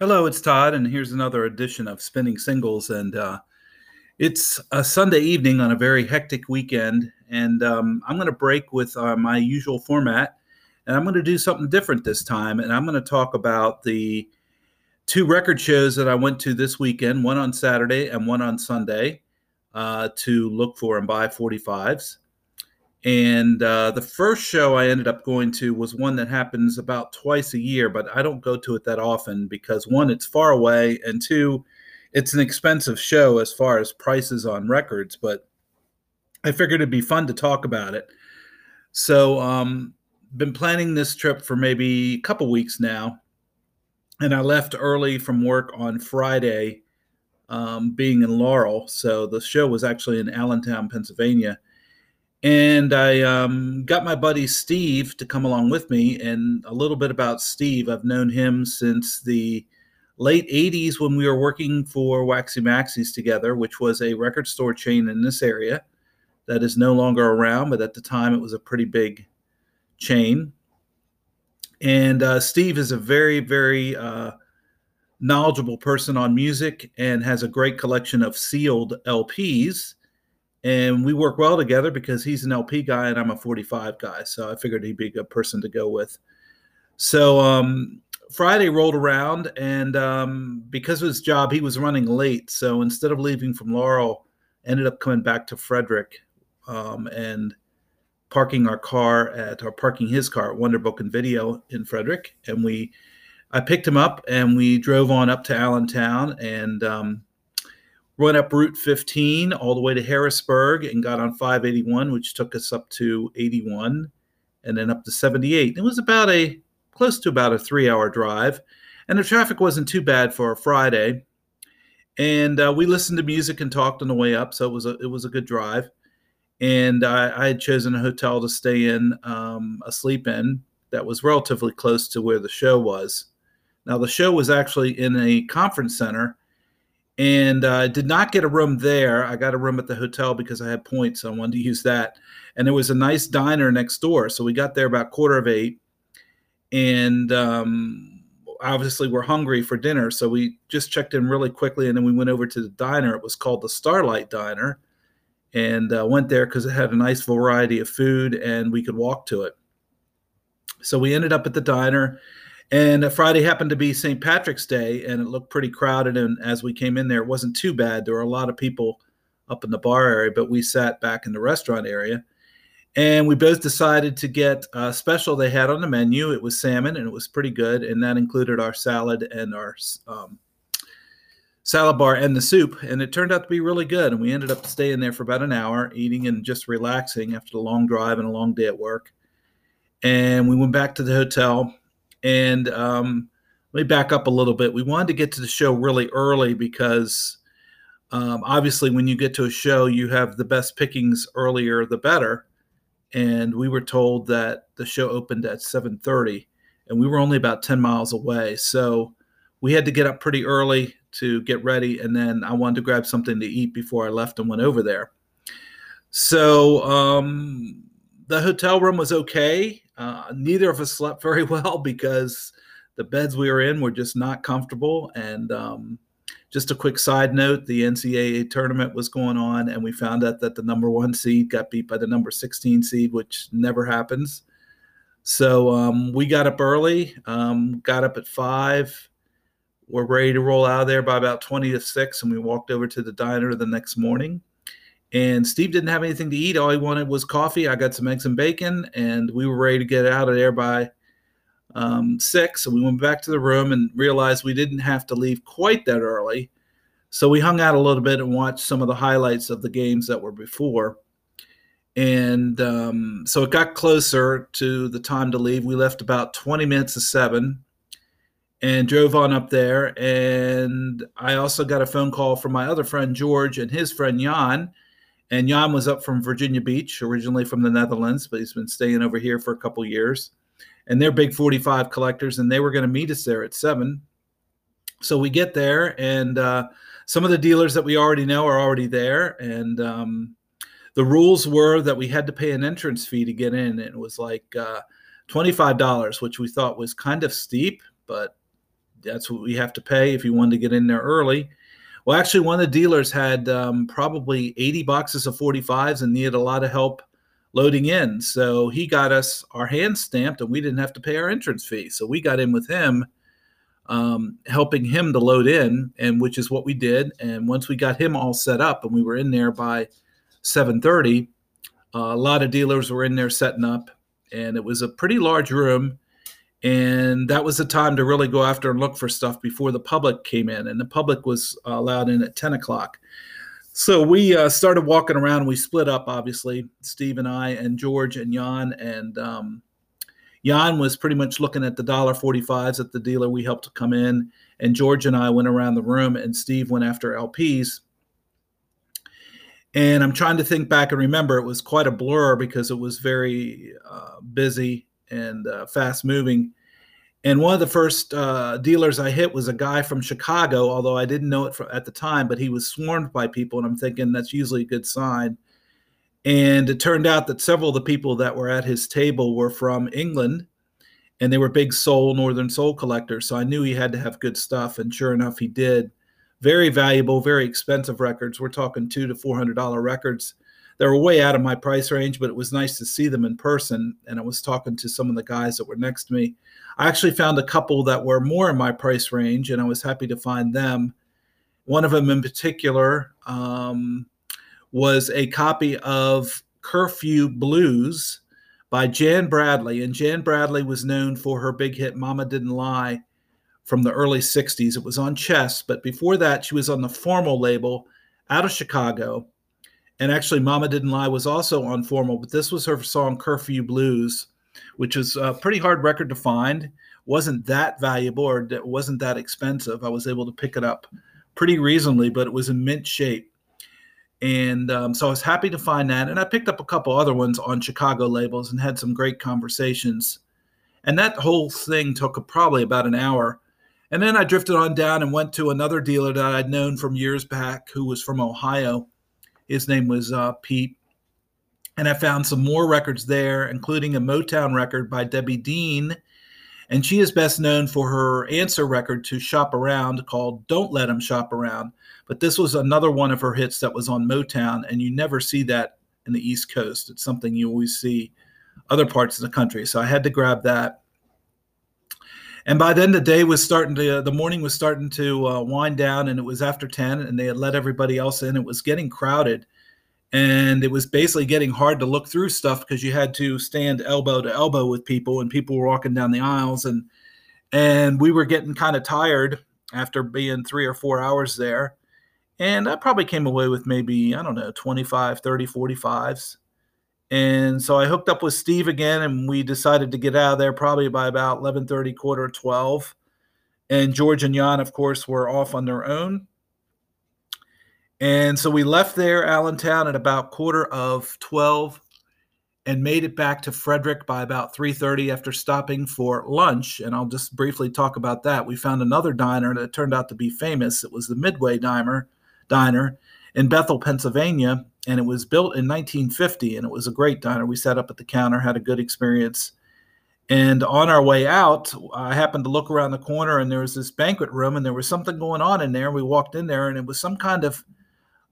Hello, it's Todd, and here's another edition of Spinning Singles. And uh, it's a Sunday evening on a very hectic weekend, and um, I'm going to break with uh, my usual format, and I'm going to do something different this time. And I'm going to talk about the two record shows that I went to this weekend, one on Saturday and one on Sunday, uh, to look for and buy 45s. And uh, the first show I ended up going to was one that happens about twice a year, but I don't go to it that often because one, it's far away, and two, it's an expensive show as far as prices on records. But I figured it'd be fun to talk about it. So, um, been planning this trip for maybe a couple weeks now, and I left early from work on Friday, um, being in Laurel. So the show was actually in Allentown, Pennsylvania and I um, got my buddy Steve to come along with me. And a little bit about Steve I've known him since the late 80s when we were working for Waxie Maxie's together, which was a record store chain in this area that is no longer around, but at the time it was a pretty big chain. And uh, Steve is a very, very uh, knowledgeable person on music and has a great collection of sealed LPs and we work well together because he's an LP guy and I'm a 45 guy. So I figured he'd be a good person to go with. So um, Friday rolled around, and um, because of his job, he was running late. So instead of leaving from Laurel, ended up coming back to Frederick um, and parking our car at or parking his car at Wonder Book and Video in Frederick, and we. I picked him up and we drove on up to Allentown and went up Route 15 all the way to Harrisburg and got on 581, which took us up to 81 and then up to 78. It was about a close to about a three hour drive, and the traffic wasn't too bad for a Friday. And uh, we listened to music and talked on the way up, so it was a it was a good drive. And I, I had chosen a hotel to stay in, um, a Sleep Inn that was relatively close to where the show was. Now the show was actually in a conference center and uh, did not get a room there. I got a room at the hotel because I had points. So I wanted to use that, and there was a nice diner next door. So we got there about quarter of eight, and um, obviously we're hungry for dinner. So we just checked in really quickly, and then we went over to the diner. It was called the Starlight Diner, and uh, went there because it had a nice variety of food, and we could walk to it. So we ended up at the diner and Friday happened to be St. Patrick's Day, and it looked pretty crowded. And as we came in there, it wasn't too bad. There were a lot of people up in the bar area, but we sat back in the restaurant area. And we both decided to get a special they had on the menu. It was salmon, and it was pretty good. And that included our salad and our um, salad bar and the soup. And it turned out to be really good. And we ended up staying there for about an hour, eating and just relaxing after the long drive and a long day at work. And we went back to the hotel and um, let me back up a little bit. We wanted to get to the show really early because um, obviously, when you get to a show, you have the best pickings earlier, the better. And we were told that the show opened at 7:30, and we were only about 10 miles away. So we had to get up pretty early to get ready, and then I wanted to grab something to eat before I left and went over there. So um, the hotel room was okay. Uh, neither of us slept very well because the beds we were in were just not comfortable. And um, just a quick side note the NCAA tournament was going on, and we found out that the number one seed got beat by the number 16 seed, which never happens. So um, we got up early, um, got up at five. We're ready to roll out of there by about 20 to 6, and we walked over to the diner the next morning and Steve didn't have anything to eat. All he wanted was coffee. I got some eggs and bacon, and we were ready to get out of there by um, six. So we went back to the room and realized we didn't have to leave quite that early. So we hung out a little bit and watched some of the highlights of the games that were before. And um, so it got closer to the time to leave. We left about 20 minutes to seven and drove on up there. And I also got a phone call from my other friend George and his friend Jan and Jan was up from Virginia Beach, originally from the Netherlands, but he's been staying over here for a couple years. And they're big 45 collectors, and they were going to meet us there at seven. So we get there, and uh, some of the dealers that we already know are already there. And um, the rules were that we had to pay an entrance fee to get in. It was like uh, $25, which we thought was kind of steep, but that's what we have to pay if you wanted to get in there early. Well, actually, one of the dealers had um, probably 80 boxes of 45s and needed a lot of help loading in. So he got us our hands stamped and we didn't have to pay our entrance fee. So we got in with him, um, helping him to load in, and which is what we did. And once we got him all set up and we were in there by 7:30, uh, a lot of dealers were in there setting up, and it was a pretty large room. And that was the time to really go after and look for stuff before the public came in. And the public was allowed in at 10 o'clock. So we uh, started walking around. We split up, obviously, Steve and I, and George and Jan. And um, Jan was pretty much looking at the dollar forty fives at the dealer we helped to come in, and George and I went around the room, and Steve went after LPs. And I'm trying to think back and remember it was quite a blur because it was very uh, busy and uh, fast moving. And one of the first uh, dealers I hit was a guy from Chicago, although I didn't know it for, at the time, but he was swarmed by people. And I'm thinking that's usually a good sign. And it turned out that several of the people that were at his table were from England and they were big soul, Northern Soul collectors. So I knew he had to have good stuff. And sure enough, he did. Very valuable, very expensive records. We're talking two to four hundred dollar records. They were way out of my price range, but it was nice to see them in person. And I was talking to some of the guys that were next to me. I actually found a couple that were more in my price range, and I was happy to find them. One of them in particular um, was a copy of Curfew Blues by Jan Bradley. And Jan Bradley was known for her big hit Mama Didn't Lie from the early 60s. It was on Chess, but before that, she was on the formal label out of Chicago. And actually, Mama Didn't Lie was also on formal, but this was her song Curfew Blues which was a pretty hard record to find. wasn't that valuable or wasn't that expensive. I was able to pick it up pretty reasonably, but it was in mint shape. And um, so I was happy to find that. And I picked up a couple other ones on Chicago labels and had some great conversations. And that whole thing took probably about an hour. And then I drifted on down and went to another dealer that I'd known from years back who was from Ohio. His name was uh, Pete and I found some more records there, including a Motown record by Debbie Dean. And she is best known for her answer record to Shop Around called Don't Let 'Em Shop Around. But this was another one of her hits that was on Motown, and you never see that in the East Coast. It's something you always see other parts of the country. So I had to grab that. And by then the day was starting to, the morning was starting to uh, wind down, and it was after 10, and they had let everybody else in. It was getting crowded and it was basically getting hard to look through stuff because you had to stand elbow to elbow with people and people were walking down the aisles and and we were getting kind of tired after being three or four hours there and i probably came away with maybe i don't know 25 30 45s and so i hooked up with steve again and we decided to get out of there probably by about 11.30 quarter 12 and george and jan of course were off on their own and so we left there, Allentown, at about quarter of 12 and made it back to Frederick by about 3:30 after stopping for lunch. And I'll just briefly talk about that. We found another diner that turned out to be famous. It was the Midway Diner, diner in Bethel, Pennsylvania, and it was built in 1950 and it was a great diner. We sat up at the counter, had a good experience. And on our way out, I happened to look around the corner and there was this banquet room and there was something going on in there. We walked in there and it was some kind of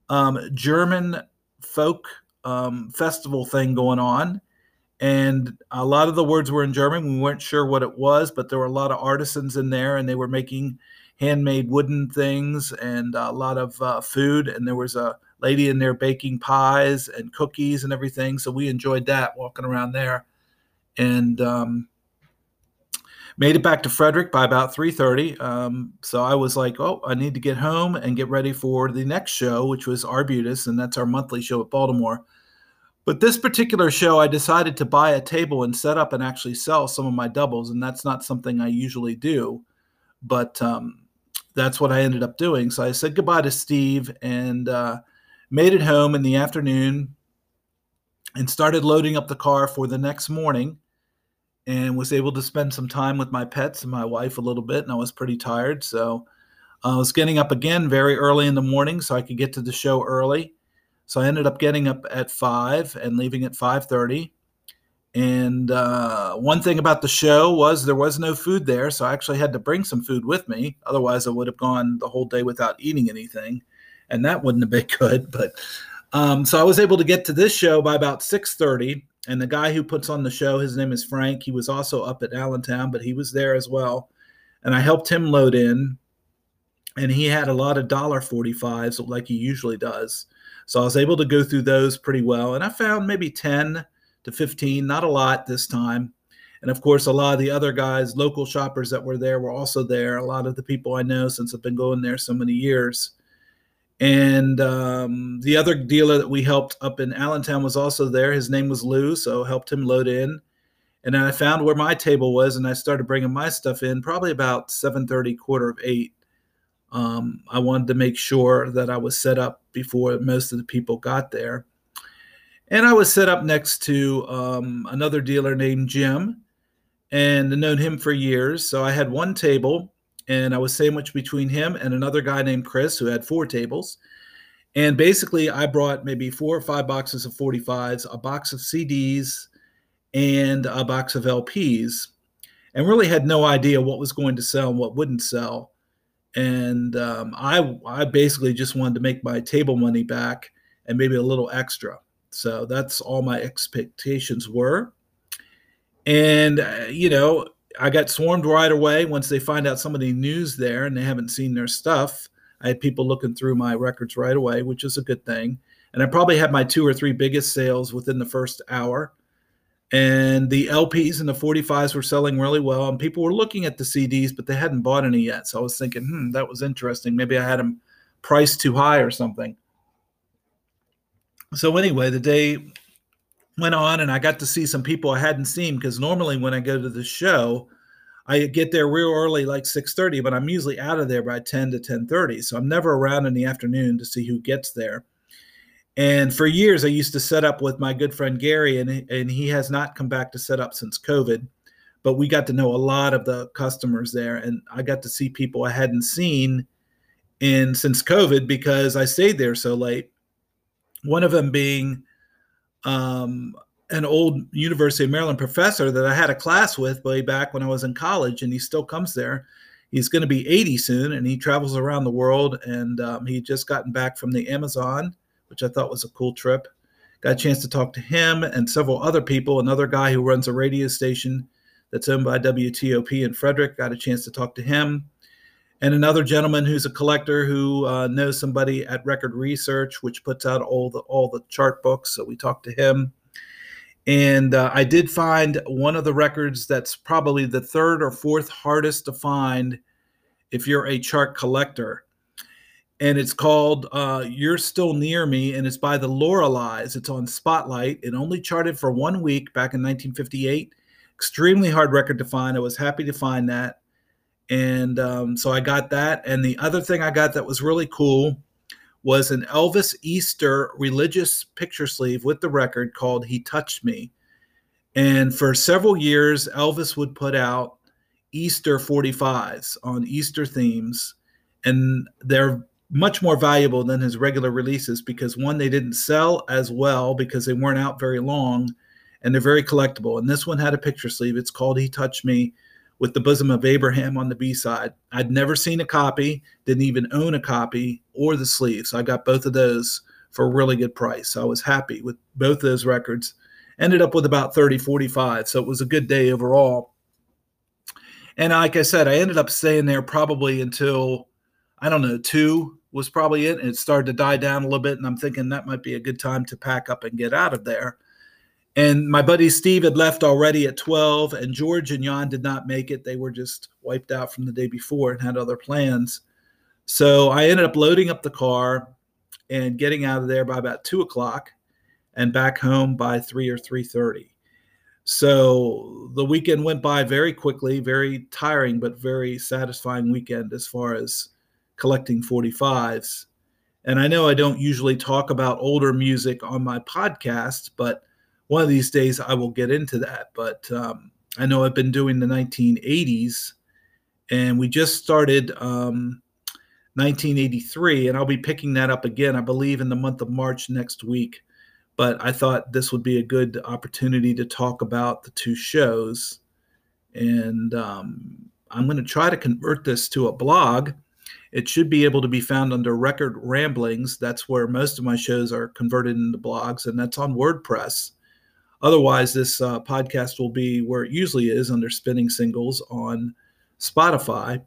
um, German folk um, festival thing going on. And a lot of the words were in German. We weren't sure what it was, but there were a lot of artisans in there and they were making handmade wooden things and a lot of uh, food. And there was a lady in there baking pies and cookies and everything. So we enjoyed that walking around there. And um, made it back to Frederick by about 3:30. Um, so I was like, "Oh, I need to get home and get ready for the next show, which was Arbutus, and that's our monthly show at Baltimore." But this particular show, I decided to buy a table and set up and actually sell some of my doubles, and that's not something I usually do, but um, that's what I ended up doing. So I said goodbye to Steve and uh, made it home in the afternoon and started loading up the car for the next morning and was able to spend some time with my pets and my wife a little bit. And I was pretty tired. So I was getting up again very early in the morning so I could get to the show early. So I ended up getting up at 5 and leaving at 5:30 And uh, one thing about the show was there was no food there, so I actually had to bring some food with me. Otherwise, I would have gone the whole day without eating anything, and that wouldn't have been good. But um, so I was able to get to this show by about six thirty. And the guy who puts on the show, his name is Frank. He was also up at Allentown, but he was there as well. And I helped him load in. And he had a lot of dollar forty fives like he usually does. So I was able to go through those pretty well. And I found maybe 10 to 15, not a lot this time. And of course, a lot of the other guys, local shoppers that were there, were also there. A lot of the people I know since I've been going there so many years. And um, the other dealer that we helped up in Allentown was also there. His name was Lou, so helped him load in. And I found where my table was, and I started bringing my stuff in. Probably about 7:30, quarter of eight. Um, I wanted to make sure that I was set up before most of the people got there. And I was set up next to um, another dealer named Jim and known him for years. So I had one table and I was sandwiched between him and another guy named Chris who had four tables. And basically, I brought maybe four or five boxes of 45s, a box of CDs, and a box of LPs, and really had no idea what was going to sell and what wouldn't sell. And um, I, I basically just wanted to make my table money back and maybe a little extra. So that's all my expectations were. And, uh, you know, I got swarmed right away once they find out somebody news there and they haven't seen their stuff. I had people looking through my records right away, which is a good thing. And I probably had my two or three biggest sales within the first hour. And the LPs and the 45s were selling really well. And people were looking at the CDs, but they hadn't bought any yet. So I was thinking, hmm, that was interesting. Maybe I had them priced too high or something so anyway, the day went on and I got to see some people I hadn't seen because normally when I go to the show, I get there real early, like 6:30, but I'm usually out of there by 10 to 10:30. So I'm never around in the afternoon to see who gets there. And for years, I used to set up with my good friend Gary, and, and he has not come back to set up since COVID. But we got to know a lot of the customers there, and I got to see people I hadn't seen in since COVID because I stayed there so late. One of them being um, an old University of Maryland professor that I had a class with way back when I was in college, and he still comes there. He's going to be 80 soon, and he travels around the world. And um, he just gotten back from the Amazon, which I thought was a cool trip. Got a chance to talk to him and several other people. Another guy who runs a radio station that's owned by WTOP in Frederick. Got a chance to talk to him and another gentleman who's a collector who uh, knows somebody at Record Research, which puts out all the all the chart books. So we talked to him, and uh, I did find one of the records that's probably the third or fourth hardest to find if you're a chart collector. And it's called uh, "You're Still Near Me," and it's by the Loreleis. It's on Spotlight. It only charted for one week back in 1958. Extremely hard record to find. I was happy to find that and um, so I got that. And the other thing I got that was really cool was an Elvis Easter religious picture sleeve with the record called He Touched Me. And for several years, Elvis would put out Easter 45s on Easter themes. And they're much more valuable than his regular releases because one, they didn't sell as well because they weren't out very long and they're very collectible. And this one had a picture sleeve. It's called He Touched Me with the bosom of Abraham on the B side. I'd never seen a copy, didn't even own a copy or the sleeve. So I got both of those for a really good price. I was happy with both those records. Ended up with about 30, 45. So it was a good day overall. And like I said, I ended up staying there probably until, I don't know, two was probably it. And it started to die down a little bit. And I'm thinking that might be a good time to pack up and get out of there. And my buddy Steve had left already at 12, and George and Jan did not make it. They were just wiped out from the day before and had other plans. So I ended up loading up the car and getting out of there by about two o'clock and back home by three or three thirty. So the weekend went by very quickly, very tiring, but very satisfying weekend as far as collecting 45s. And I know I don't usually talk about older music on my podcast, but one of these days I will get into that. But um, I know I've been doing the 1980s, and we just started um, 1983, and I'll be picking that up again, I believe, in the month of March next week. but I thought this would be a good opportunity to talk about the two shows. And um, I'm going to try to convert this to a blog. It should be able to be found under Record Ramblings. That's where most of my shows are converted into blogs, and that's on WordPress. Otherwise, this uh, podcast will be where it usually is under Spinning Singles on Spotify.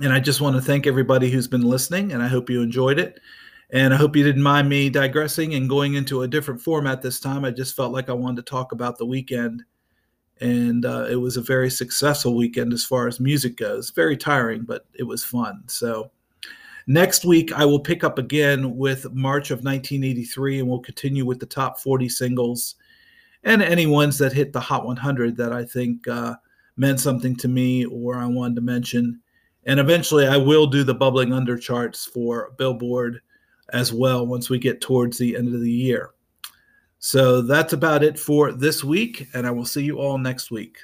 And I just want to thank everybody who's been listening, and I hope you enjoyed it. And I hope you didn't mind me digressing and going into a different format this time. I just felt like I wanted to talk about the weekend. And uh, it was a very successful weekend as far as music goes. Very tiring, but it was fun. So next week, I will pick up again with March of 1983, and we'll continue with the top 40 singles and any ones that hit the Hot 100 that I think uh, meant something to me or I wanted to mention. And eventually, I will do the bubbling under charts for Billboard as well once we get towards the end of the year. So that's about it for this week, and I will see you all next week.